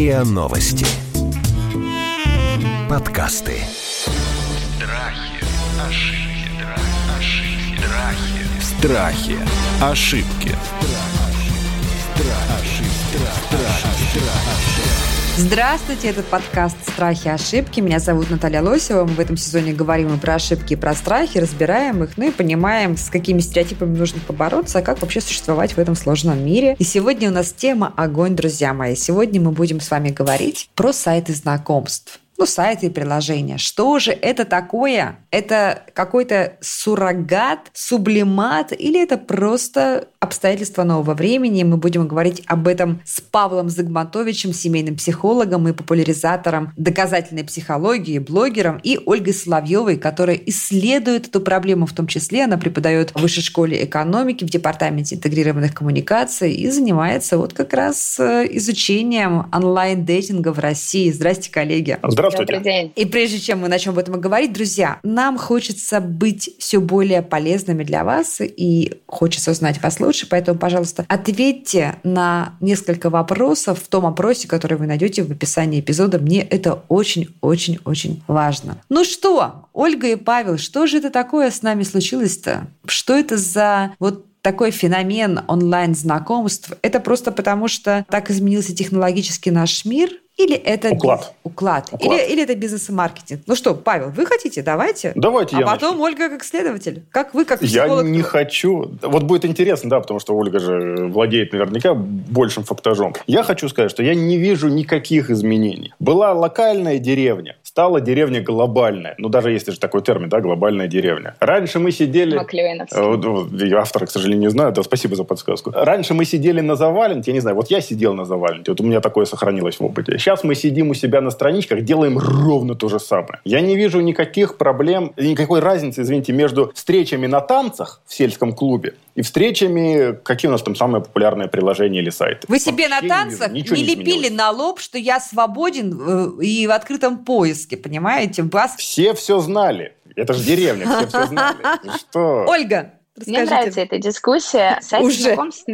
РИА Новости. Подкасты. Страхи, ошибки, ошибки, Страхи. Ошибки. Здравствуйте, это подкаст «Страхи и ошибки». Меня зовут Наталья Лосева. Мы в этом сезоне говорим и про ошибки, и про страхи, разбираем их, ну и понимаем, с какими стереотипами нужно побороться, а как вообще существовать в этом сложном мире. И сегодня у нас тема «Огонь, друзья мои». Сегодня мы будем с вами говорить про сайты знакомств ну, сайты и приложения. Что же это такое? Это какой-то суррогат, сублимат или это просто обстоятельства нового времени? Мы будем говорить об этом с Павлом Загматовичем, семейным психологом и популяризатором доказательной психологии, блогером, и Ольгой Соловьевой, которая исследует эту проблему, в том числе она преподает в Высшей школе экономики в Департаменте интегрированных коммуникаций и занимается вот как раз э, изучением онлайн-дейтинга в России. Здрасте, коллеги. Здравствуйте. Здравствуйте. Добрый день. И прежде чем мы начнем об этом говорить, друзья, нам хочется быть все более полезными для вас и хочется узнать вас лучше, поэтому, пожалуйста, ответьте на несколько вопросов в том опросе, который вы найдете в описании эпизода. Мне это очень-очень-очень важно. Ну что, Ольга и Павел, что же это такое с нами случилось-то? Что это за вот такой феномен онлайн-знакомств, это просто потому, что так изменился технологически наш мир, или это уклад. Уклад. уклад. Или, или это бизнес и маркетинг. Ну что, Павел, вы хотите? Давайте. Давайте а я потом начну. Ольга как следователь. Как вы, как Я психолог? не хочу. Вот будет интересно, да, потому что Ольга же владеет наверняка большим фактажом. Я хочу сказать, что я не вижу никаких изменений. Была локальная деревня, стала деревня глобальная. Ну, даже есть же такой термин, да, глобальная деревня. Раньше мы сидели... Маклюиновский. Э, автора, к сожалению, не знаю. Да, спасибо за подсказку. Раньше мы сидели на заваленке, я не знаю, вот я сидел на заваленке, вот у меня такое сохранилось в опыте. Сейчас мы сидим у себя на страничках, делаем ровно то же самое. Я не вижу никаких проблем, никакой разницы, извините, между встречами на танцах в сельском клубе и встречами, какие у нас там самые популярные приложения или сайты. Вы себе Вообще на не вижу, танцах не, не лепили на лоб, что я свободен э, и в открытом поиске, понимаете? Вас... Все все знали. Это же деревня, все все знали. Что? Ольга, Мне расскажите. нравится эта дискуссия. Сайты Уже. знакомств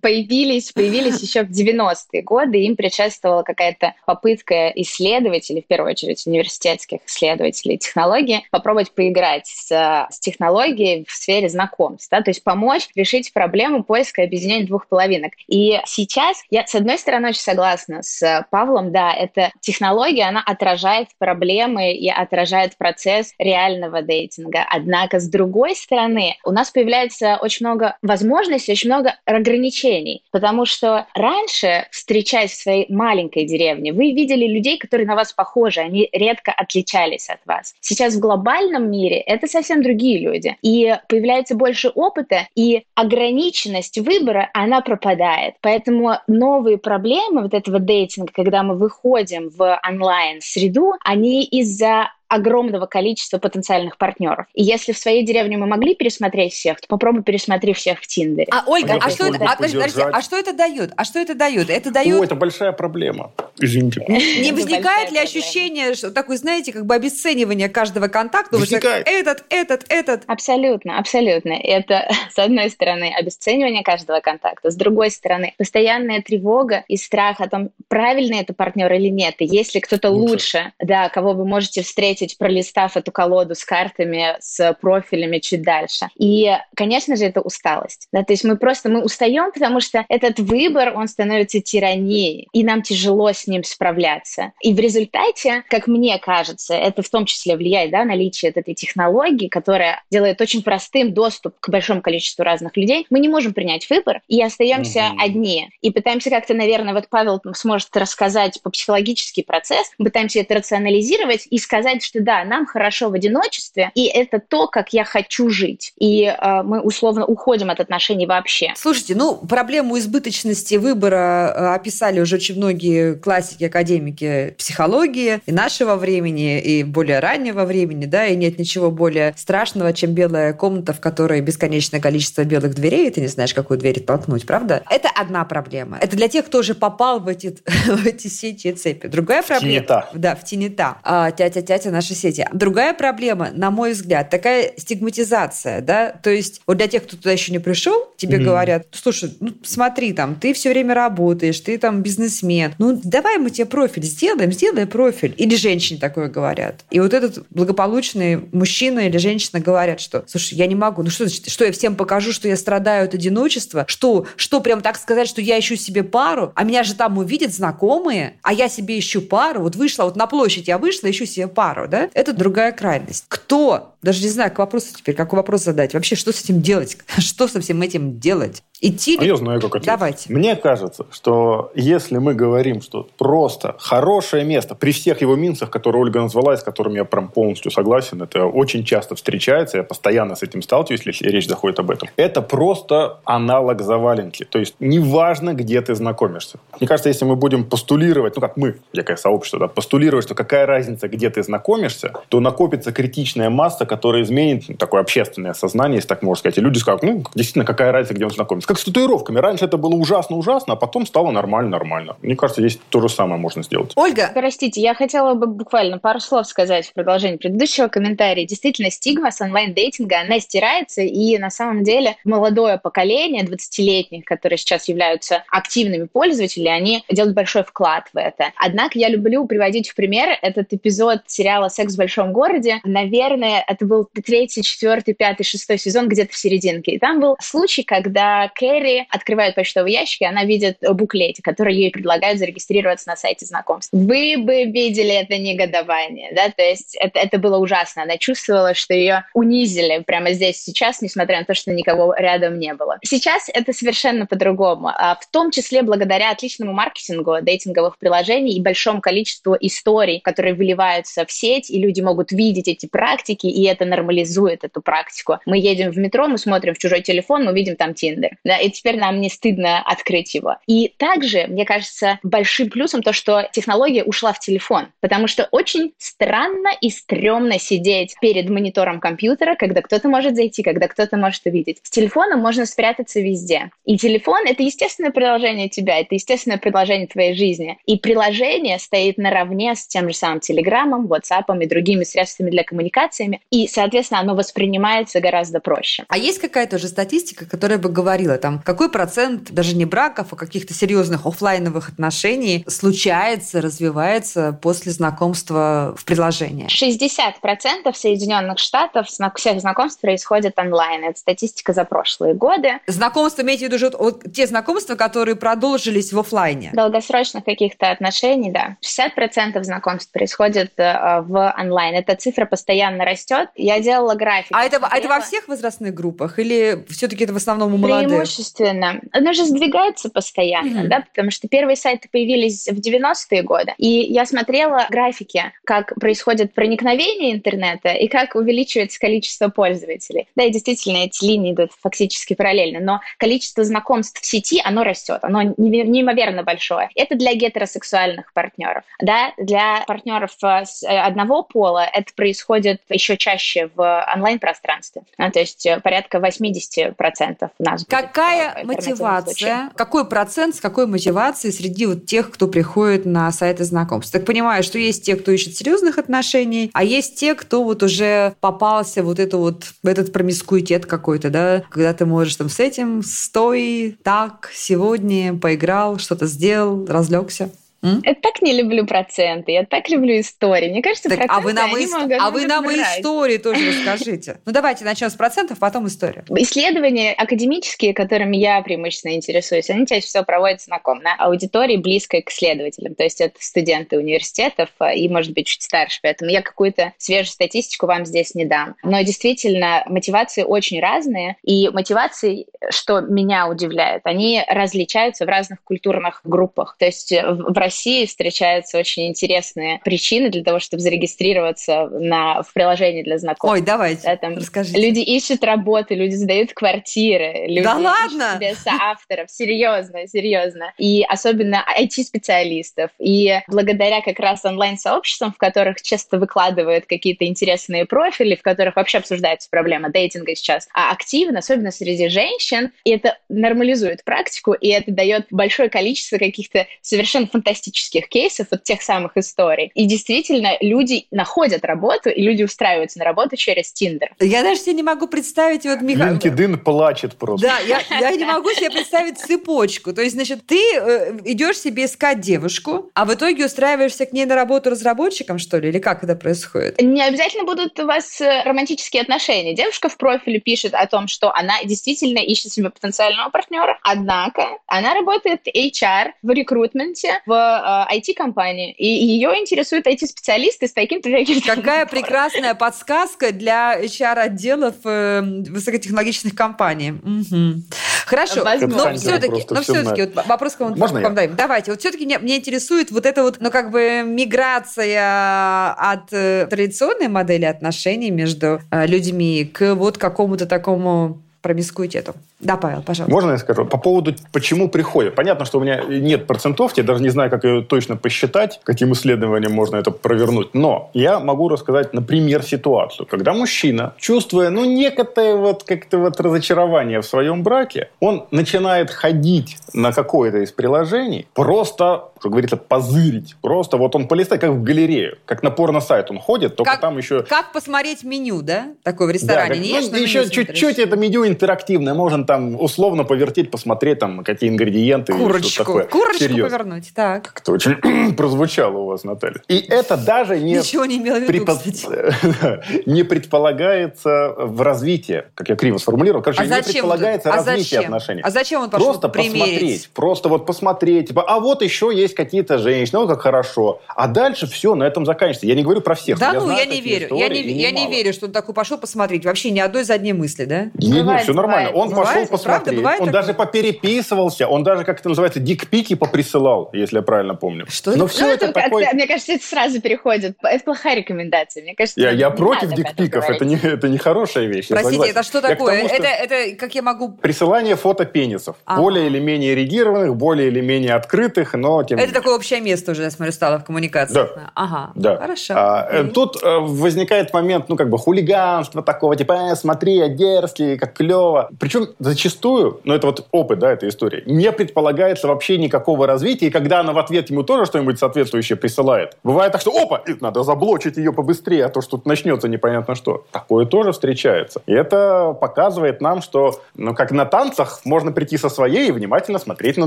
появились, появились еще в 90-е годы. Им предшествовала какая-то попытка исследователей, в первую очередь университетских исследователей технологии, попробовать поиграть с, с технологией в сфере знакомств. Да? То есть помочь решить проблему поиска объединения двух половинок. И сейчас я, с одной стороны, очень согласна с Павлом. Да, эта технология, она отражает проблемы и отражает процесс реального дейтинга. Однако, с другой стороны, у нас появляется очень много возможностей, очень много ограничений. Потому что раньше, встречаясь в своей маленькой деревне, вы видели людей, которые на вас похожи, они редко отличались от вас. Сейчас в глобальном мире это совсем другие люди. И появляется больше опыта, и ограниченность выбора, она пропадает. Поэтому новые проблемы вот этого дейтинга, когда мы выходим в онлайн-среду, они из-за огромного количества потенциальных партнеров. И если в своей деревне мы могли пересмотреть всех, то попробуй пересмотри всех в Тиндере. А, Ольга, а что это, а, подожди, подожди, поддержать. а что это дает? А что это дает? Это О, дает это большая проблема. Извините. Не возникает ли ощущение, что такое, знаете, как бы обесценивание каждого контакта? Возникает. Этот, этот, этот. Абсолютно, абсолютно. Это, с одной стороны, обесценивание каждого контакта, с другой стороны, постоянная тревога и страх о том, правильный это партнер или нет, и есть ли кто-то Лучше. лучше, да, кого вы можете встретить, пролистав эту колоду с картами, с профилями чуть дальше. И, конечно же, это усталость. Да, то есть мы просто мы устаем, потому что этот выбор, он становится тиранией, и нам тяжело с ним справляться. И в результате, как мне кажется, это в том числе влияет, да, наличие этой технологии, которая делает очень простым доступ к большому количеству разных людей. Мы не можем принять выбор и остаемся Мгм. одни. И пытаемся как-то, наверное, вот Павел сможет рассказать по психологический процесс, пытаемся это рационализировать и сказать, что да, нам хорошо в одиночестве, и это то, как я хочу жить. И э, мы условно уходим от отношений вообще. Слушайте, ну, проблему избыточности выбора э, описали уже очень многие классики, академики психологии и нашего времени, и более раннего времени, да, и нет ничего более страшного, чем белая комната, в которой бесконечное количество белых дверей, и ты не знаешь, какую дверь толкнуть, правда? Это одна проблема. Это для тех, кто уже попал в эти, в эти сети и цепи. Другая проблема... тенета. Да, в тенета. А, тятя-тятя наши сети. Другая проблема, на мой взгляд, такая стигматизация, да, то есть вот для тех, кто туда еще не пришел, тебе mm-hmm. говорят, слушай, ну смотри, там, ты все время работаешь, ты там бизнесмен, ну давай мы тебе профиль сделаем, сделай профиль. Или женщине такое говорят. И вот этот благополучный мужчина или женщина говорят, что, слушай, я не могу, ну что значит, что я всем покажу, что я страдаю от одиночества, что, что прям так сказать, что я ищу себе пару, а меня же там увидят знакомые, а я себе ищу пару, вот вышла, вот на площадь я вышла, ищу себе пару, да? Это другая крайность. Кто даже не знаю, к вопросу теперь, какой вопрос задать. Вообще, что с этим делать? Что со всем этим делать? Идти а я знаю, как ответить. Давайте. Мне кажется, что если мы говорим, что просто хорошее место, при всех его минусах, которые Ольга назвала, и с которыми я прям полностью согласен, это очень часто встречается, я постоянно с этим сталкиваюсь, если речь заходит об этом, это просто аналог заваленки. То есть неважно, где ты знакомишься. Мне кажется, если мы будем постулировать, ну как мы, некое сообщество, да, постулировать, что какая разница, где ты знакомишься, то накопится критичная масса, которая изменит ну, такое общественное сознание, если так можно сказать. И люди скажут, ну, действительно, какая разница, где он знакомится как с татуировками. Раньше это было ужасно-ужасно, а потом стало нормально-нормально. Мне кажется, здесь то же самое можно сделать. Ольга! Простите, я хотела бы буквально пару слов сказать в продолжении предыдущего комментария. Действительно, стигма с онлайн-дейтинга, она стирается, и на самом деле молодое поколение, 20-летних, которые сейчас являются активными пользователями, они делают большой вклад в это. Однако я люблю приводить в пример этот эпизод сериала «Секс в большом городе». Наверное, это был третий, четвертый, пятый, шестой сезон, где-то в серединке. И там был случай, когда Кэрри открывает почтовый ящик, и она видит буклете, который ей предлагают зарегистрироваться на сайте знакомств. Вы бы видели это негодование, да, то есть это, это было ужасно. Она чувствовала, что ее унизили прямо здесь сейчас, несмотря на то, что никого рядом не было. Сейчас это совершенно по-другому, а в том числе благодаря отличному маркетингу дейтинговых приложений и большому количеству историй, которые выливаются в сеть, и люди могут видеть эти практики, и это нормализует эту практику. Мы едем в метро, мы смотрим в чужой телефон, мы видим там Тиндер да, и теперь нам не стыдно открыть его. И также, мне кажется, большим плюсом то, что технология ушла в телефон, потому что очень странно и стрёмно сидеть перед монитором компьютера, когда кто-то может зайти, когда кто-то может увидеть. С телефоном можно спрятаться везде. И телефон — это естественное приложение тебя, это естественное приложение твоей жизни. И приложение стоит наравне с тем же самым Телеграмом, WhatsApp и другими средствами для коммуникациями, и, соответственно, оно воспринимается гораздо проще. А есть какая-то уже статистика, которая бы говорила, там, какой процент даже не браков, а каких-то серьезных офлайновых отношений случается, развивается после знакомства в приложении? 60% Соединенных Штатов всех знакомств происходит онлайн. Это статистика за прошлые годы. Знакомства, имеете в виду вот, те знакомства, которые продолжились в офлайне? Долгосрочных каких-то отношений, да. 60% знакомств происходит э, в онлайн. Эта цифра постоянно растет. Я делала график. А это, а это во всех возрастных группах или все-таки это в основном у молодых? Преимущественно. Оно же сдвигается постоянно, mm-hmm. да, потому что первые сайты появились в 90-е годы, и я смотрела графики, как происходит проникновение интернета и как увеличивается количество пользователей. Да, и действительно, эти линии идут фактически параллельно, но количество знакомств в сети, оно растет, оно неимоверно большое. Это для гетеросексуальных партнеров. Да, для партнеров э, с э, одного пола это происходит еще чаще в онлайн-пространстве. А, то есть э, порядка 80% у нас. Какая какая мотивация, какой процент с какой мотивацией среди вот тех, кто приходит на сайты знакомств? Так понимаю, что есть те, кто ищет серьезных отношений, а есть те, кто вот уже попался вот это вот, этот промискуитет какой-то, да, когда ты можешь там с этим, стой, так, сегодня поиграл, что-то сделал, разлегся. М? Я так не люблю проценты, я так люблю истории. Мне кажется, так, проценты, а вы нам, ист... а вы нам и истории тоже расскажите. Ну давайте начнем с процентов, потом историю. Исследования академические, которыми я преимущественно интересуюсь, они чаще всего проводятся на ком? На аудитории близкой к исследователям. То есть это студенты университетов а, и, может быть, чуть старше. Поэтому я какую-то свежую статистику вам здесь не дам. Но действительно, мотивации очень разные. И мотивации, что меня удивляет, они различаются в разных культурных группах. То есть в России России встречаются очень интересные причины для того, чтобы зарегистрироваться на, в приложении для знакомств. Ой, давайте, да, там расскажите. Люди ищут работы, люди сдают квартиры, люди да ладно? себе соавторов. Серьезно, серьезно. И особенно IT-специалистов. И благодаря как раз онлайн-сообществам, в которых часто выкладывают какие-то интересные профили, в которых вообще обсуждается проблема дейтинга сейчас, а активно, особенно среди женщин, и это нормализует практику, и это дает большое количество каких-то совершенно фантастических фантастических кейсов, вот тех самых историй. И действительно, люди находят работу, и люди устраиваются на работу через Тиндер. Я даже себе не могу представить, вот Михаил... LinkedIn плачет просто. Да, я, я не могу себе представить цепочку. То есть, значит, ты э, идешь себе искать девушку, а в итоге устраиваешься к ней на работу разработчиком, что ли? Или как это происходит? Не обязательно будут у вас э, романтические отношения. Девушка в профиле пишет о том, что она действительно ищет себе потенциального партнера, однако она работает HR в рекрутменте в IT-компании, и ее интересуют IT-специалисты с таким-то Какая прекрасная подсказка для HR-отделов э, высокотехнологичных компаний. Угу. Хорошо, но все-таки, но все-таки вот вопрос к вам. Можно я? Давайте, давайте. Вот все-таки меня, меня интересует вот эта вот, ну как бы миграция от э, традиционной модели отношений между э, людьми к вот какому-то такому промискуитету. Да, Павел, пожалуйста. Можно я скажу? По поводу, почему приходят. Понятно, что у меня нет процентов, я даже не знаю, как ее точно посчитать, каким исследованием можно это провернуть. Но я могу рассказать, например, ситуацию, когда мужчина, чувствуя, ну, некое вот как-то вот разочарование в своем браке, он начинает ходить на какое-то из приложений, просто, как говорится, позырить. Просто вот он полистает, как в галерею, как на порно-сайт он ходит, только как, там еще... Как посмотреть меню, да? Такое в ресторане. Да, как- не ну, еще чуть-чуть это меню интерактивное, можно там условно повертеть, посмотреть там какие ингредиенты. и что Курочку. такое. Курочку Серьезно. повернуть. Так. Как-то очень прозвучало у вас, Наталья. И это даже не, Ничего не имела в виду, кстати. не предполагается в развитии, как я криво сформулировал. Короче, А не зачем? предполагается а развитие зачем? отношений. А зачем он пошел Просто примерить? посмотреть, просто вот посмотреть, типа, а вот еще есть какие-то женщины, ну как хорошо. А дальше все, на этом заканчивается. Я не говорю про всех. Да я ну, знаю я не верю. Я не, истории, я не верю, что он такой пошел посмотреть. Вообще ни одной задней мысли, да? Не, не, все нормально. Он Бывает, пошел правда, посмотреть. бывает он такое? даже попереписывался. Он даже, как это называется, дикпики поприсылал, если я правильно помню. Что Но это? все Ну, это, это такой... мне кажется, это сразу переходит. Это плохая рекомендация. Мне кажется, Я, я против дикпиков. Это не, это не хорошая вещь. Простите, это что такое? тому, что Это, это как я могу... Присылание фото пенисов. Ага. Более или менее эрегированных, более или менее открытых, но тем Это такое общее место уже, я смотрю, стало в коммуникации. Да. Ага. Да. Хорошо. А, э, тут э, возникает момент, ну, как бы, хулиганства такого, типа, э, смотри, я дерзкий, как клево. Причем зачастую, ну, это вот опыт, да, этой истории, не предполагается вообще никакого развития, и когда она в ответ ему тоже что-нибудь соответствующее присылает, бывает так, что, опа, и надо заблочить ее побыстрее, а то, что тут начнется непонятно что. Такое тоже встречается. И это показывает нам, что, ну, как на танцах, можно прийти со своей и внимательно смотреть на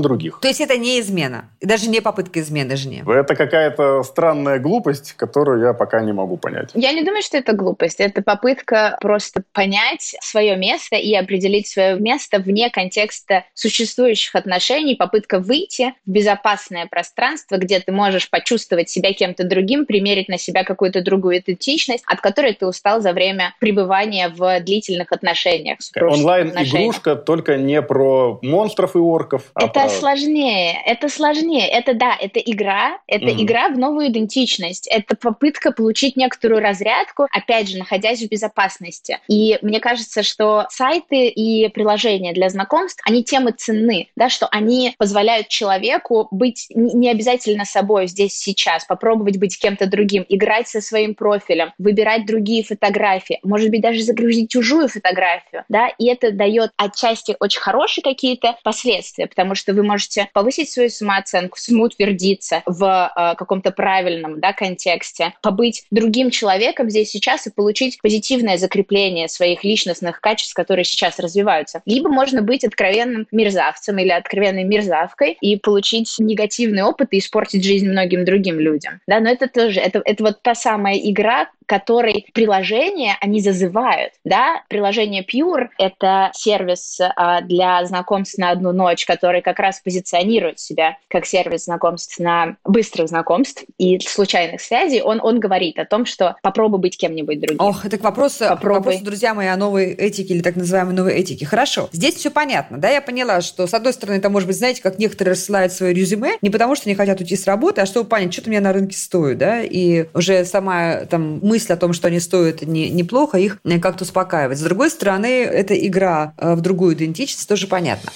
других. То есть это не измена. Даже не попытка измены жене. Это какая-то странная глупость, которую я пока не могу понять. Я не думаю, что это глупость. Это попытка просто понять свое место и определить свое место вне контекста существующих отношений, попытка выйти в безопасное пространство, где ты можешь почувствовать себя кем-то другим, примерить на себя какую-то другую идентичность, от которой ты устал за время пребывания в длительных отношениях. Онлайн-игрушка только не про монстров и орков, а Это про... сложнее, это сложнее. Это да, это игра, это Мгм. игра в новую идентичность. Это попытка получить некоторую разрядку, опять же, находясь в безопасности. И мне кажется, что сайты и приложения для знакомств, они тем и ценны, да, что они позволяют человеку быть не обязательно собой здесь сейчас, попробовать быть кем-то другим, играть со своим профилем, выбирать другие фотографии, может быть, даже загрузить чужую фотографию, да, и это дает отчасти очень хорошие какие-то последствия, потому что вы можете повысить свою самооценку, самоутвердиться в э, каком-то правильном да, контексте, побыть другим человеком здесь сейчас и получить позитивное закрепление своих личностных качеств, которые сейчас развиваются. Либо можно быть откровенным мерзавцем или откровенной мерзавкой и получить негативный опыт и испортить жизнь многим другим людям. Да, но это тоже, это, это вот та самая игра, которой приложения они зазывают, да, приложение Pure — это сервис а, для знакомств на одну ночь, который как раз позиционирует себя как сервис знакомств на быстрых знакомств и случайных связей, он, он говорит о том, что попробуй быть кем-нибудь другим. Ох, это к вопросу, к вопросу, друзья мои, о новой этике или так называемой новой этике. Хорошо, здесь все понятно, да, я поняла, что, с одной стороны, это может быть, знаете, как некоторые рассылают свое резюме, не потому что не хотят уйти с работы, а чтобы понять, что-то у меня на рынке стоит, да, и уже сама там мысль о том, что они стоят не, неплохо, их э, как-то успокаивает. С другой стороны, эта игра э, в другую идентичность тоже понятно.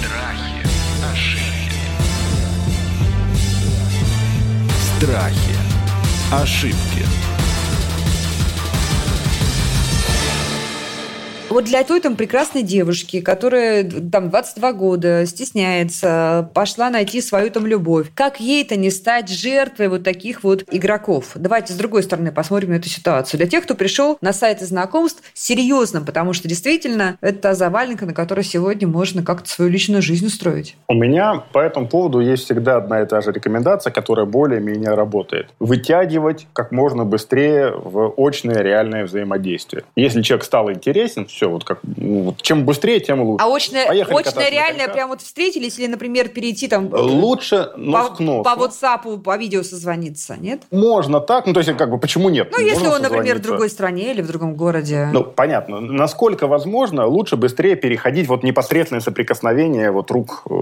Страхи, ошибки, Страхи. Ошибки. Вот для той там прекрасной девушки, которая там 22 года, стесняется, пошла найти свою там любовь, как ей-то не стать жертвой вот таких вот игроков? Давайте с другой стороны посмотрим на эту ситуацию. Для тех, кто пришел на сайты знакомств, серьезно, потому что действительно это та заваленка, на которой сегодня можно как-то свою личную жизнь устроить. У меня по этому поводу есть всегда одна и та же рекомендация, которая более-менее работает. Вытягивать как можно быстрее в очное реальное взаимодействие. Если человек стал интересен, все, вот как, ну, вот чем быстрее, тем лучше. А очное, Поехали реальное коньках. прям вот встретились или, например, перейти там Лучше нос по, к носу. по WhatsApp, по видео созвониться, нет? Можно так, ну то есть как бы почему нет? Ну, если Можно он, например, в другой стране или в другом городе. Ну, понятно. Насколько возможно, лучше быстрее переходить вот непосредственное соприкосновение вот рук э,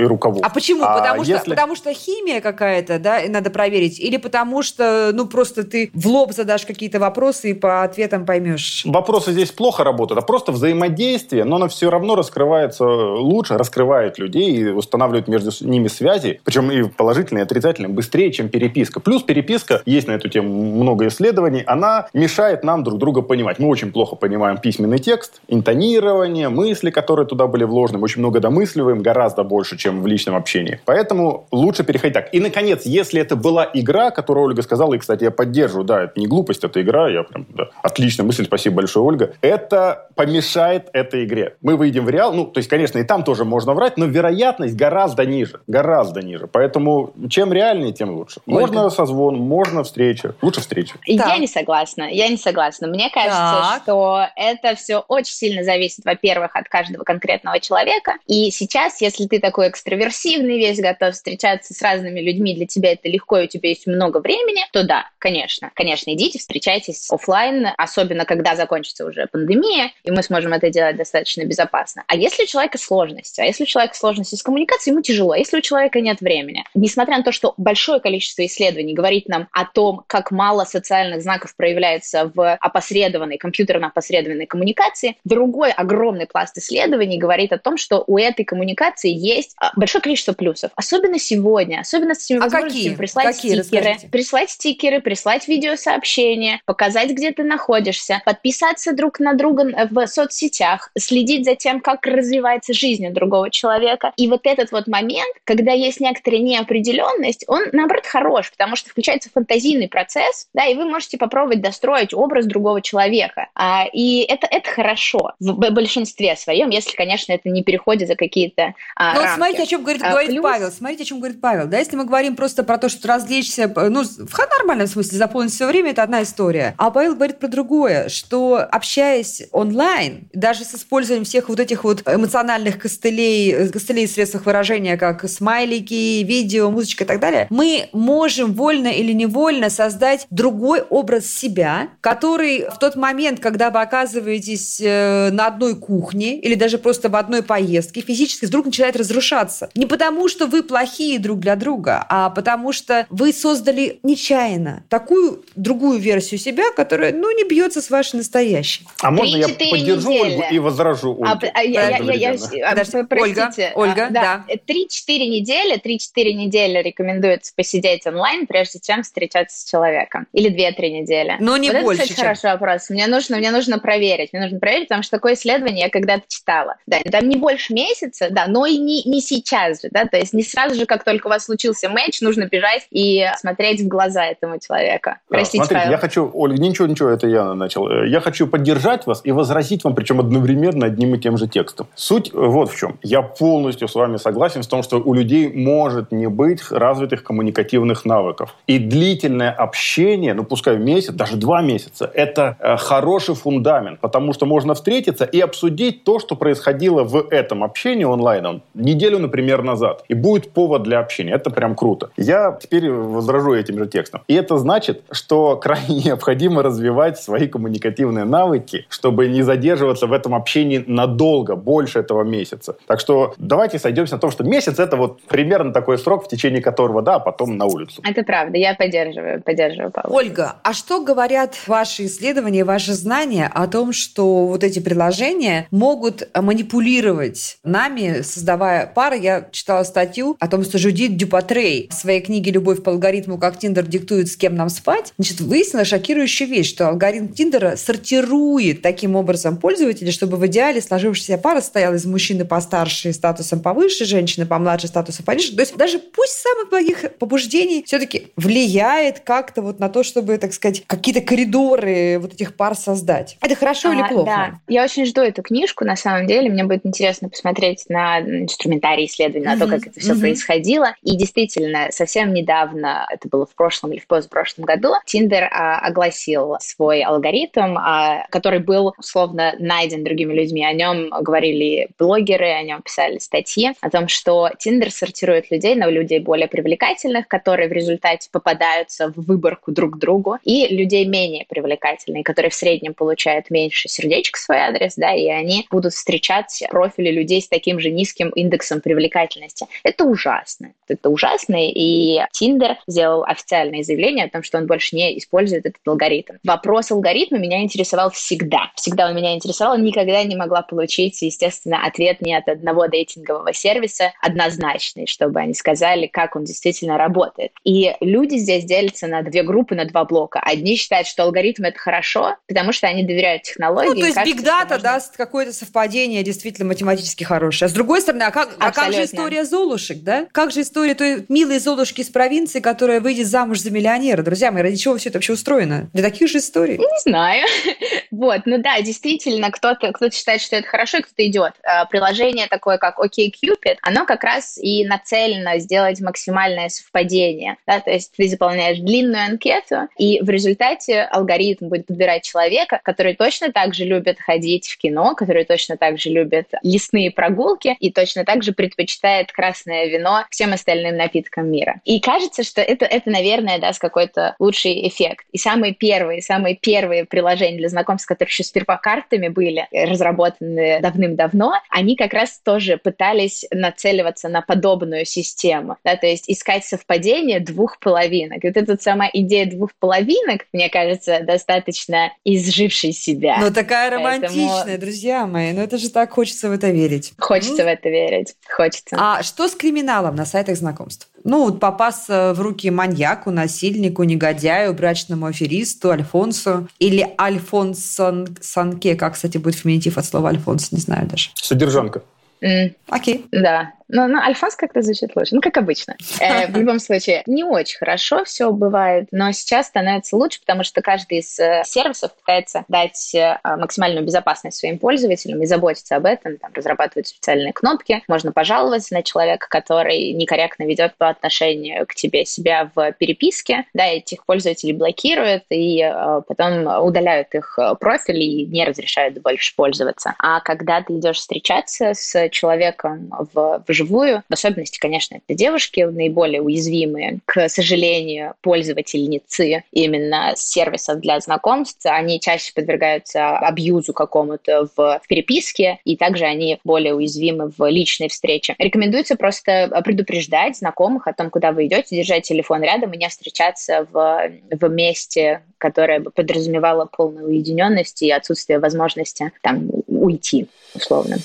и рукавов. А почему? А потому, что, если- потому что химия какая-то, да, и надо проверить? Или потому что, ну, просто ты в лоб задашь какие-то вопросы и по ответам поймешь? Вопросы здесь плохо работают, а просто взаимодействие, но оно все равно раскрывается лучше, раскрывает людей и устанавливает между ними связи, причем и положительные, и отрицательные, быстрее, чем переписка. Плюс переписка, есть на эту тему много исследований, она мешает нам друг друга понимать. Мы очень плохо понимаем письменный текст, интонирование, мысли, которые туда были вложены. Мы очень много домысливаем, гораздо больше, чем в личном общении. Поэтому лучше переходить так. И, наконец, если это была игра, которую Ольга сказала, и, кстати, я поддерживаю, да, это не глупость, это игра, я прям, да, отличная мысль, спасибо большое, Ольга. Это помешает этой игре. Мы выйдем в реал, ну, то есть, конечно, и там тоже можно врать, но вероятность гораздо ниже, гораздо ниже. Поэтому чем реальнее, тем лучше. Можно созвон, можно встреча. Лучше встреча. Так. Я не согласна, я не согласна. Мне кажется, Так. что это все очень сильно зависит, во-первых, от каждого конкретного человека. И сейчас, если ты такой экстраверсивный, весь готов встречаться с разными людьми, для тебя это легко, и у тебя есть много времени, то да, конечно, конечно, идите, встречайтесь оффлайн, особенно когда закончится уже пандемия, и мы сможем это делать достаточно безопасно. А если у человека сложности, а если у человека сложности с коммуникацией, ему тяжело, а если у человека нет времени, несмотря на то, что большое количество исследований говорит нам о том, как мало социальных знаков проявляется в опосредованной, компьютерно опосредованной коммуникации, другой огромный пласт исследований говорит о том, что у этой коммуникации есть а, большое количество плюсов. Особенно сегодня, особенно с этими А какие? прислать Какие? стикеры, Расскажите. прислать стикеры, прислать видеосообщения, показать, где ты находишься, подписаться друг на друга в соцсетях, следить за тем, как развивается жизнь у другого человека. И вот этот вот момент, когда есть некоторая неопределенность, он, наоборот, хорош, потому что включается фантазийный процесс, да, и вы можете попробовать достроить образ другого человека. А, и это, это хорошо в большинстве своем, если, конечно, это не переходит за какие-то а, Ну, вот смотрите, о чем говорит, А, говорит плюс- Павел. Смотрите, о чем говорит Павел. Да, если мы говорим просто про то, что развлечься, ну, в нормальном смысле, заполнить все время, это одна история. А Павел говорит про другое, что общаясь онлайн, даже с использованием всех вот этих вот эмоциональных костылей, э, костылей в средствах выражения, как смайлики, видео, музычка и так далее, мы можем вольно или невольно создать другой образ себя, который в тот момент, когда вы оказываетесь э, на одной кухне или даже просто в одной поездке, физически вдруг начинает разрушаться. Не потому, что вы плохие друг для друга, а потому что вы создали нечаянно такую другую версию себя, которая, ну, не бьется с вашей настоящей. А можно я поддержу недели. Ольгу и возражу А, Ольге? а, я, я, я, а, Подожди, простите. Ольга, Ольга, А, да. Три-четыре недели, три-четыре недели рекомендуется посидеть онлайн, прежде чем встречаться с человеком. Или две-три недели. Но не вот больше, Это, кстати, чем- хороший вопрос. Мне нужно, мне нужно проверить. Мне нужно проверить, потому что такое исследование я когда-то читала. Да, там не больше месяца, да, но и не, не сейчас же, да, то есть не сразу же, как только у вас случился матч, нужно бежать и смотреть в глаза этому человеку. Да, Простите, Смотрите, Павел. я хочу, Ольга, ничего, ничего, это я начал. Э, Я хочу поддержать вас и возразить вам, причем одновременно одним и тем же текстом. Суть э, вот в чем. Я полностью с вами согласен в том, что у людей может не быть развитых коммуникативных навыков. И длительное общение, ну пускай месяц, даже два месяца, это э, хороший фундамент, потому что можно встретиться и обсудить то, что происходило в этом общении онлайн неделю, например, назад. И будет повод для общения. Это прям круто. Я теперь возражу этим же текстом. И это значит, что крайне необходимо развивать свои коммуникативные навыки, чтобы не задерживаться в этом общении надолго, больше этого месяца. Так что давайте сойдемся на том, что месяц это вот примерно такой срок, в течение которого, да, а потом на улицу. Это правда, я поддерживаю, поддерживаю Павла. Ольга, а что говорят ваши исследования, ваши знания о том, что вот эти приложения могут манипулировать нами, создавая пары? Я читала статью о том, что Жудит Дюпатрей в своей книге «Любовь по алгоритму. Как Тиндер диктует, с кем нам спать» значит, выяснила шокирующую вещь, что алгоритм Тиндера сортирует таким образом образом пользователей, чтобы в идеале сложившаяся пара состояла из мужчины постарше статусом повыше, женщины помладше статусом пониже. То есть даже пусть самых благих побуждений все-таки влияет как-то вот на то, чтобы, так сказать, какие-то коридоры вот этих пар создать. Это хорошо а, или плохо? Да, я очень жду эту книжку, на самом деле. Мне будет интересно посмотреть на инструментарий исследований, на то, как это все mm-hmm. происходило. И действительно, совсем недавно, это было в прошлом или в позапрошлом году, Tinder а, огласил свой алгоритм, а, который был условно найден другими людьми. О нем говорили блогеры, о нем писали статьи, о том, что Tinder сортирует людей на людей более привлекательных, которые в результате попадаются в выборку друг к другу, и людей менее привлекательных, которые в среднем получают меньше сердечек в свой адрес, да, и они будут встречать профили людей с таким же низким индексом привлекательности. Это ужасно. Это ужасно, и Tinder сделал официальное заявление о том, что он больше не использует этот алгоритм. Вопрос алгоритма меня интересовал всегда. Всегда он меня интересовал, никогда не могла получить, естественно, ответ ни от одного дейтингового сервиса однозначный, чтобы они сказали, как он действительно работает. И люди здесь делятся на две группы, на два блока. Одни считают, что алгоритм — это хорошо, потому что они доверяют технологии. Ну, то есть биг дата даст какое-то совпадение действительно математически хорошее. А с другой стороны, а как, а как же история Золушек, да? Как же история той милой Золушки из провинции, которая выйдет замуж за миллионера? Друзья мои, ради чего все это вообще устроено? Для таких же историй? Не знаю. Вот, ну да, действительно, кто-то кто считает, что это хорошо, и кто-то идет. А, приложение такое, как OkCupid, оно как раз и нацелено сделать максимальное совпадение. Да? То есть ты заполняешь длинную анкету, и в результате алгоритм будет подбирать человека, который точно так же любит ходить в кино, который точно так же любит лесные прогулки и точно так же предпочитает красное вино всем остальным напиткам мира. И кажется, что это, это наверное, даст какой-то лучший эффект. И самые первые, самые первые приложения для знакомств, которые еще с перпокартами были разработаны давным-давно, они как раз тоже пытались нацеливаться на подобную систему, да, то есть искать совпадение двух половинок. И вот эта самая идея двух половинок, мне кажется, достаточно изжившей себя. Ну, такая романтичная, Поэтому... друзья мои. Ну, это же так хочется в это верить. Хочется ну... в это верить. Хочется. А что с криминалом на сайтах знакомств? Ну, вот попасться в руки маньяку, насильнику, негодяю, брачному аферисту, Альфонсу или Альфонсон Санке, как, кстати, будет феминитив от слова Альфонс, не знаю даже. Содержанка. Окей. Okay. Да. Ну, ну, Альфонс как-то звучит лучше. Ну, как обычно. Э, в любом случае, не очень хорошо все бывает, но сейчас становится лучше, потому что каждый из э, сервисов пытается дать э, максимальную безопасность своим пользователям и заботиться об этом. Там разрабатывают специальные кнопки. Можно пожаловаться на человека, который некорректно ведет по отношению к тебе себя в переписке. Да, этих пользователей блокируют и э, потом удаляют их э, профиль и не разрешают больше пользоваться. А когда ты идешь встречаться с человеком в, в вживую. В особенности, конечно, это девушки наиболее уязвимые. К сожалению, пользовательницы именно сервисов для знакомств, они чаще подвергаются абьюзу какому-то в, в переписке, и также они более уязвимы в личной встрече. Рекомендуется просто предупреждать знакомых о том, куда вы идете, держать телефон рядом и не встречаться в, в месте, которое бы подразумевало полную уединенность и отсутствие возможности там уйти, условно.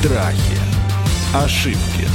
Страхи. Ошибки.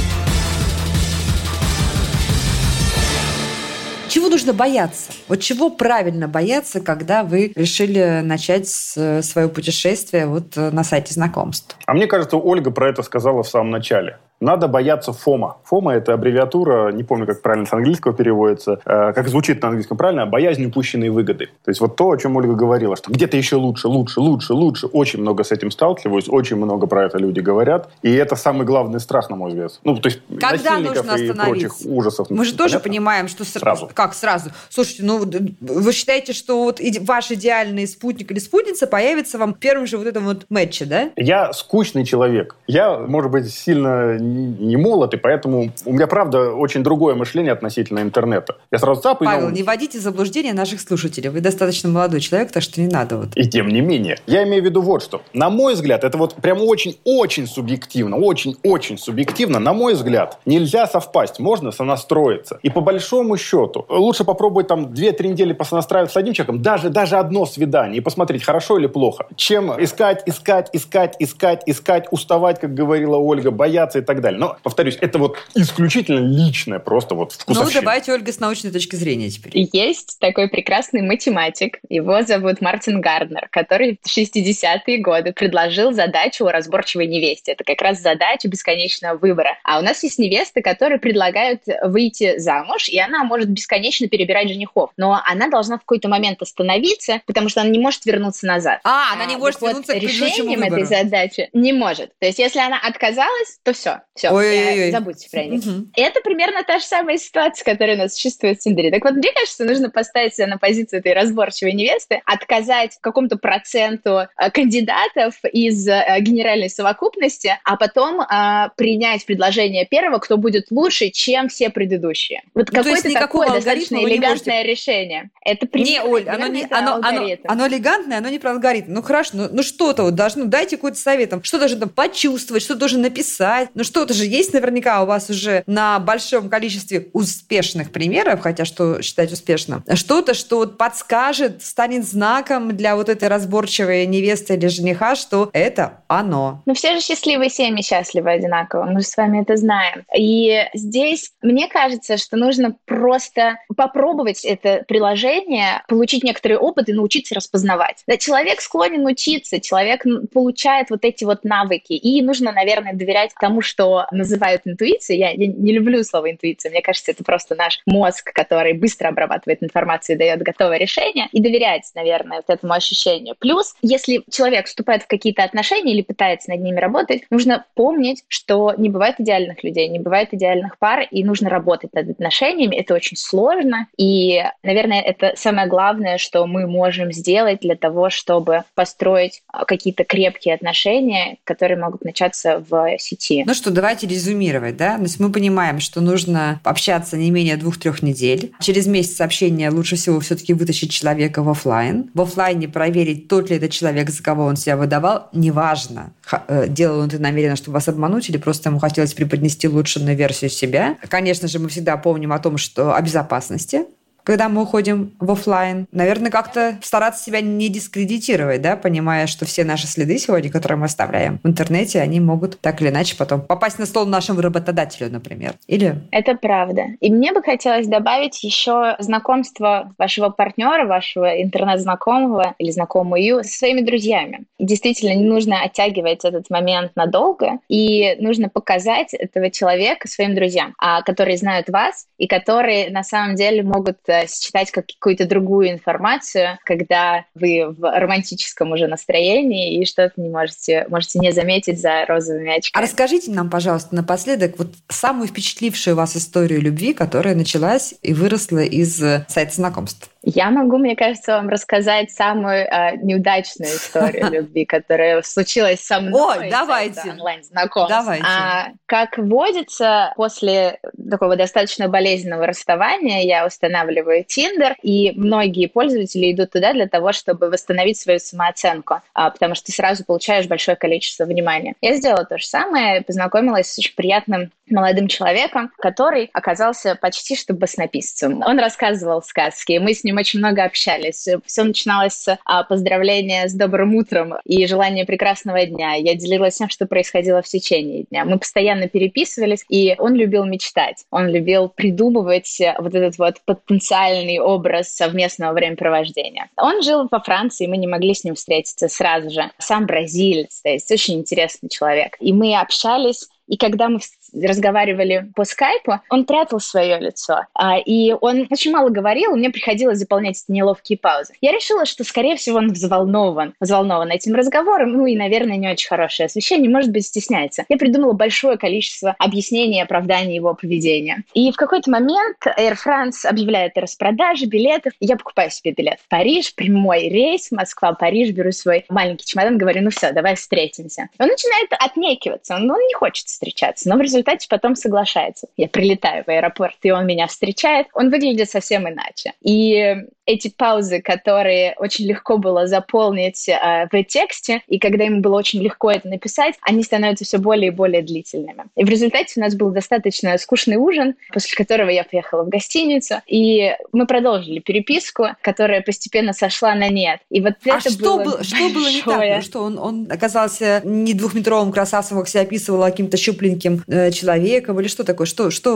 Чего нужно бояться? Вот чего правильно бояться, когда вы решили начать свое путешествие вот на сайте знакомств? А мне кажется, Ольга про это сказала в самом начале. Надо бояться ФОМа. ФОМа – это аббревиатура, не помню, как правильно с английского переводится, э, как звучит на английском правильно, боязнь упущенной выгоды. То есть вот то, о чем Ольга говорила, что где-то еще лучше, лучше, лучше, лучше. Очень много с этим сталкиваюсь, очень много про это люди говорят. И это самый главный страх, на мой взгляд. Ну, то есть Когда нужно и прочих ужасов. Мы же тоже понятно? понимаем, что сразу. Как сразу? Слушайте, ну вы считаете, что вот ваш идеальный спутник или спутница появится вам в первом же вот этом вот матче, да? Я скучный человек. Я, может быть, сильно не молод, и поэтому у меня, правда, очень другое мышление относительно интернета. Я сразу цап Павел, не вводите заблуждение наших слушателей. Вы достаточно молодой человек, так что не надо вот. И тем не менее. Я имею в виду вот что. На мой взгляд, это вот прям очень-очень субъективно, очень-очень субъективно, на мой взгляд, нельзя совпасть, можно сонастроиться. И по большому счету, лучше попробовать там 2-3 недели посонастраивать с одним человеком, даже, даже одно свидание, и посмотреть, хорошо или плохо, чем искать, искать, искать, искать, искать, уставать, как говорила Ольга, бояться и так так далее. Но, повторюсь, это вот исключительно личное, просто вот вкусовщина. Ну, давайте, Ольга, с научной точки зрения теперь. Есть такой прекрасный математик, его зовут Мартин Гарднер, который в 60-е годы предложил задачу о разборчивой невесте. Это как раз задача бесконечного выбора. А у нас есть невесты, которые предлагают выйти замуж, и она может бесконечно перебирать женихов. Но она должна в какой-то момент остановиться, потому что она не может вернуться назад. А, она не А, может так вот, вернуться к решением предыдущему этой выбору. задачи не может. То есть, если она отказалась, то все, все, Ой-ой-ой. забудьте про них. Мгм. И это примерно та же самая ситуация, которая у нас существует в Тиндере. Так вот, мне кажется, нужно поставить себя на позицию этой разборчивой невесты, отказать какому-то проценту э, кандидатов из э, генеральной совокупности, а потом э, принять предложение первого, кто будет лучше, чем все предыдущие. Вот Ну, какое-то такое достаточно не элегантное решение. Это Не, примерно, Оль, оно, не, оно, оно, алгоритм. оно элегантное, оно не про алгоритм. Ну хорошо, ну, ну что-то вот должно, дайте какой-то совет, там, что должен там почувствовать, что должен написать. Ну что-то же есть наверняка у вас уже на большом количестве успешных примеров, хотя что считать успешным. Что-то, что подскажет, станет знаком для вот этой разборчивой невесты или жениха, что это оно. Ну, все же счастливые семьи счастливы одинаково. Мы же с вами это знаем. И здесь мне кажется, что нужно просто попробовать это приложение, получить некоторый опыт и научиться распознавать. Да, человек склонен учиться, человек получает вот эти вот навыки. И нужно, наверное, доверять тому, что называют интуицией. Я, я не люблю слово интуиция. Мне кажется, это просто наш мозг, который быстро обрабатывает информацию и дает готовое решение. И доверять, наверное, вот этому ощущению. Плюс, если человек вступает в какие-то отношения или пытается над ними работать, нужно помнить, что не бывает идеальных людей, не бывает идеальных пар, и нужно работать над отношениями. Это очень сложно. И, наверное, это самое главное, что мы можем сделать для того, чтобы построить а, какие-то крепкие отношения, которые могут начаться в сети. Ну что, давайте резюмировать, да? То есть мы понимаем, что нужно общаться не менее двух-трех недель. Через месяц общения лучше всего все-таки вытащить человека в офлайн. В офлайне проверить, тот ли это человек, за кого он себя выдавал, неважно. Э, Делал он это намеренно, чтобы вас обмануть, или просто ему хотелось преподнести улучшенную версию себя. Конечно же, мы всегда помним о том, что о безопасности, когда мы уходим в офлайн. Наверное, как-то стараться себя не дискредитировать, да, понимая, что все наши следы сегодня, которые мы оставляем в интернете, они могут так или иначе потом попасть на стол нашему работодателю, например. Или Это правда. И мне бы хотелось добавить еще знакомство вашего партнера, вашего интернет-знакомого или знакомую со своими друзьями. Действительно, не нужно оттягивать этот момент надолго, и нужно показать этого человека своим друзьям, а, которые знают вас и которые на самом деле могут э, считать как какую-то другую информацию, когда вы в романтическом уже настроении и что-то не можете, можете не заметить за розовыми А очками. расскажите нам, пожалуйста, напоследок вот самую впечатлившую вас историю любви, которая началась и выросла из э, сайта знакомств. Я могу, мне кажется, вам рассказать самую э, неудачную историю любви, которая случилась со мной. Ой, с давайте. онлайн-знакомств. Давайте. А, как водится, после такого достаточно болезненного расставания я устанавливаю Tinder, и многие пользователи идут туда для того, чтобы восстановить свою самооценку, а, потому что ты сразу получаешь большое количество внимания. Я сделала то же самое, познакомилась с очень приятным молодым человеком, который оказался почти что баснописцем. Он рассказывал сказки, мы с ним очень много общались. Все начиналось с а, поздравления с добрым утром и желания прекрасного дня. Я делилась тем, что происходило в течение дня. Мы постоянно переписывались, и он любил мечтать. Он любил придумывать э, вот этот вот потенциальный образ совместного времяпровождения. Он жил во Франции, мы не могли с ним встретиться сразу же. Сам бразилец, то есть очень интересный человек. И мы общались и когда мы разговаривали по скайпу, он прятал свое лицо. А, и он очень мало говорил, и мне приходилось заполнять эти неловкие паузы. Я решила, что, скорее всего, он взволнован, взволнован этим разговором, ну и, наверное, не очень хорошее освещение, может быть, стесняется. Я придумала большое количество объяснений и оправданий его поведения. И в какой-то момент Air France объявляет о распродаже билетов, я покупаю себе билет в Париж, прямой рейс, Москва-Париж, беру свой маленький чемодан, говорю, ну все, давай встретимся. Он начинает отнекиваться, он, он не хочет встречаться, но в результате потом соглашается. Я прилетаю в аэропорт, и он меня встречает. Он выглядит совсем иначе. И эти паузы, которые очень легко было заполнить э, в тексте, и когда ему было очень легко это написать, они становятся все более и более длительными. И в результате у нас был достаточно скучный ужин, после которого я поехала в гостиницу, и мы продолжили переписку, которая постепенно сошла на нет. И вот а это что было, было, что было не так? Ну, Что он, он оказался не двухметровым красавцем, как себя описывал, а каким-то щупленьким э, человеком или что такое? Что, что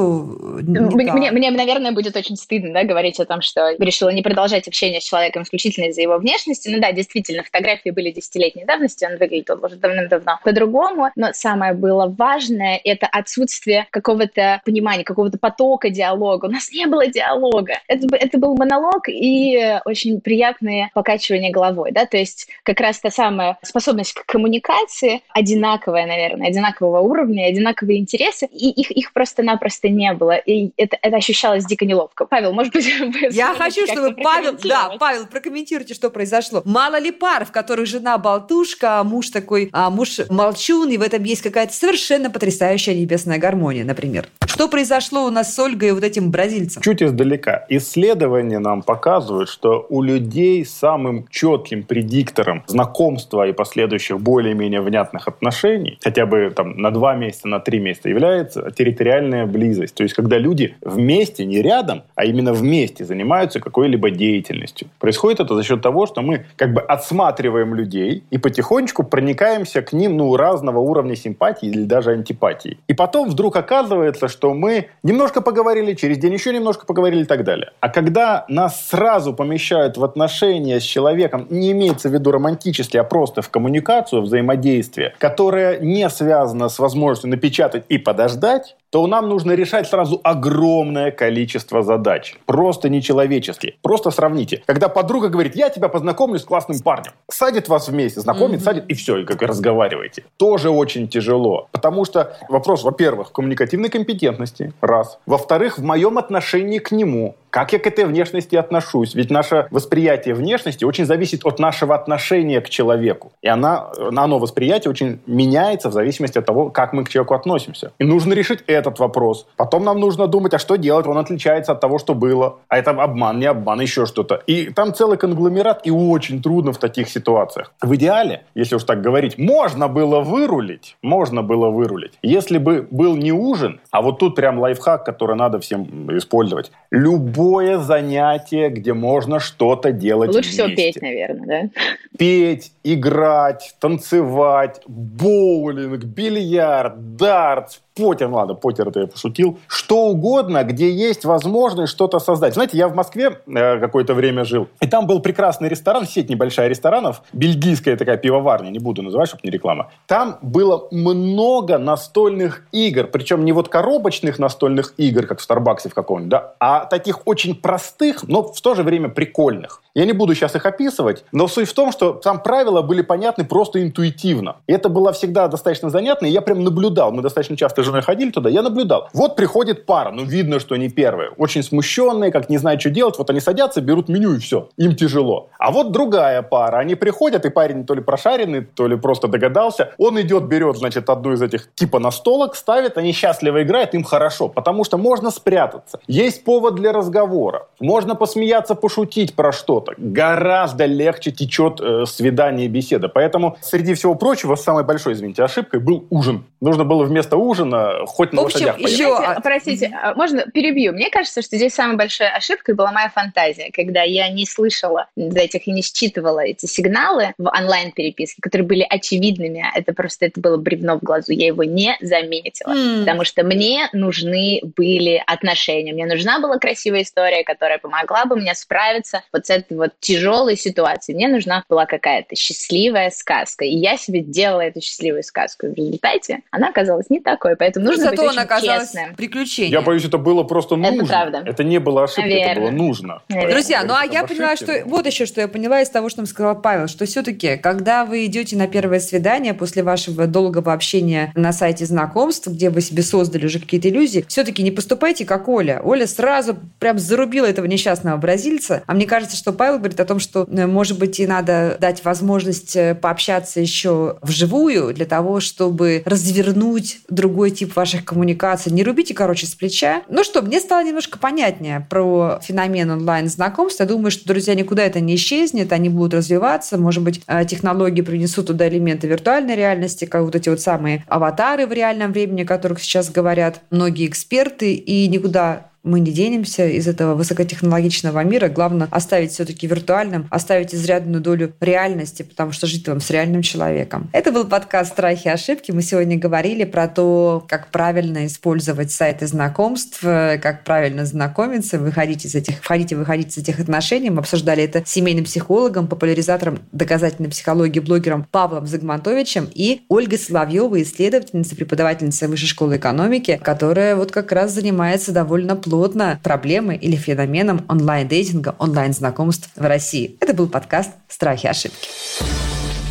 мне, мне, мне, наверное, будет очень стыдно да, говорить о том, что решила не продолжать общение с человеком исключительно из-за его внешности. Ну да, действительно, фотографии были десятилетней давности, он выглядел уже давным-давно по-другому. Но самое было важное — это отсутствие какого-то понимания, какого-то потока диалога. У нас не было диалога. Это, это был монолог и очень приятные покачивания головой. Да? То есть как раз та самая способность к коммуникации одинаковая, наверное, одинакового уровня, одинаковые интересы, и их, их просто-напросто не было. И это, это ощущалось дико неловко. Павел, может быть, Я хочу, чтобы Павел, да, Павел, прокомментируйте, что произошло. Мало ли пар, в которых жена болтушка, а муж такой, а муж молчун, и в этом есть какая-то совершенно потрясающая небесная гармония, например. Что произошло у нас с Ольгой и вот этим бразильцем? Чуть издалека. Исследования нам показывают, что у людей самым четким предиктором знакомства и последующих более-менее внятных отношений, хотя бы там на два месяца, на три месяца, является территориальная близость. То есть, когда люди вместе, не рядом, а именно вместе занимаются какой-либо деятельностью. Происходит это за счет того, что мы как бы отсматриваем людей и потихонечку проникаемся к ним ну, разного уровня симпатии или даже антипатии. И потом вдруг оказывается, что мы немножко поговорили, через день еще немножко поговорили и так далее. А когда нас сразу помещают в отношения с человеком, не имеется в виду романтически, а просто в коммуникацию, взаимодействие, которое не связано с возможностью напечатать и подождать, то нам нужно решать сразу огромное количество задач. Просто нечеловеческие. Просто сравните. Когда подруга говорит, я тебя познакомлю с классным парнем. Садит вас вместе, знакомит, mm-hmm. садит, и все, и как разговариваете. Тоже очень тяжело. Потому что вопрос, во-первых, коммуникативной компетентности, раз. Во-вторых, в моем отношении к нему. Как я к этой внешности отношусь? Ведь наше восприятие внешности очень зависит от нашего отношения к человеку. И она, оно, восприятие, очень меняется в зависимости от того, как мы к человеку относимся. И нужно решить этот вопрос. Потом нам нужно думать, а что делать? Он отличается от того, что было. А это обман, не обман, еще что-то. И там целый конгломерат, и очень трудно в таких ситуациях. В идеале, если уж так говорить, можно было вырулить. Можно было вырулить. Если бы был не ужин, а вот тут прям лайфхак, который надо всем использовать. Любое занятие, где можно что-то делать Лучше вместе. всего петь, наверное, да? Петь, играть, танцевать, боулинг, бильярд, дартс, Потер, ну ладно, Потер это я пошутил. Что угодно, где есть возможность что-то создать. Знаете, я в Москве э, какое-то время жил, и там был прекрасный ресторан, сеть небольшая ресторанов, бельгийская такая пивоварня, не буду называть, чтобы не реклама. Там было много настольных игр, причем не вот коробочных настольных игр, как в Старбаксе в каком-нибудь, да, а таких очень простых, но в то же время прикольных. Я не буду сейчас их описывать, но суть в том, что там правила были понятны просто интуитивно. И это было всегда достаточно занятно, и я прям наблюдал. Мы достаточно часто женой ходили туда, я наблюдал. Вот приходит пара, ну видно, что они первые. Очень смущенные, как не знают, что делать. Вот они садятся, берут меню и все. Им тяжело. А вот другая пара, они приходят, и парень то ли прошаренный, то ли просто догадался. Он идет, берет, значит, одну из этих типа настолок, ставит, они счастливо играют, им хорошо. Потому что можно спрятаться. Есть повод для разговора. Можно посмеяться, пошутить про что что-то. Гораздо легче течет э, свидание и беседа. Поэтому, среди всего прочего, самой большой, извините, ошибкой был ужин. Нужно было вместо ужина хоть на В общем, лошадях еще, поехать. Простите, а можно перебью? Мне кажется, что здесь самой большой ошибкой была моя фантазия, когда я не слышала этих и не считывала эти сигналы в онлайн-переписке, которые были очевидными. Это просто это было бревно в глазу. Я его не заметила. Mm. Потому что мне нужны были отношения. Мне нужна была красивая история, которая помогла бы мне справиться вот с этой вот тяжелой ситуации. Мне нужна была какая-то счастливая сказка. И я себе делала эту счастливую сказку. И в результате она оказалась не такой. Поэтому нужно Зато быть она очень оказалась честным. приключением. Я боюсь, это было просто нужно. Это правда. Это не было ошибкой, Верно. это было нужно. Верно. Друзья, ну а я ошибке, поняла, что... Вот еще что я поняла из того, что нам сказал Павел, что все-таки, когда вы идете на первое свидание после вашего долгого общения на сайте знакомств, где вы себе создали уже какие-то иллюзии, все-таки не поступайте как Оля. Оля сразу прям зарубила этого несчастного бразильца. А мне кажется, что Павел говорит о том, что, э, может быть, и надо дать возможность э, пообщаться еще вживую для того, чтобы развернуть другой тип ваших коммуникаций. Не рубите, короче, с плеча. Ну что, мне стало немножко понятнее про феномен онлайн-знакомств. Я думаю, что, друзья, никуда это не исчезнет, они будут развиваться. Может быть, э, технологии принесут туда элементы виртуальной реальности, как вот эти вот самые аватары в реальном времени, о которых сейчас говорят многие эксперты, и никуда мы не денемся из этого высокотехнологичного мира. Главное оставить все-таки виртуальным, оставить изрядную долю реальности, потому что жить вам с реальным человеком. Это был подкаст «Страхи и ошибки». Мы сегодня говорили про то, как правильно использовать сайты знакомств, как правильно знакомиться, выходить из этих, входить и выходить из этих отношений. Мы обсуждали это с семейным психологом, популяризатором доказательной психологии, блогером Павлом Загмантовичем и Ольгой Соловьевой, исследовательницей, преподавательницей Высшей школы экономики, которая вот как раз занимается довольно плотно проблемой или феноменом онлайн-дейтинга, онлайн-знакомств в России. Это был подкаст «Страхи и ошибки».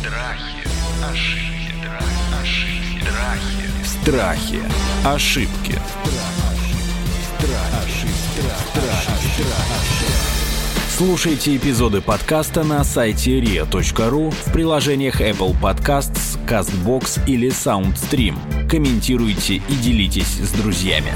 Страхи, ошибки, ошибки, страхи. Страхи. Ошибки. Слушайте эпизоды подкаста на сайте ria.ru в приложениях Apple Podcasts, CastBox или SoundStream. Комментируйте и делитесь с друзьями.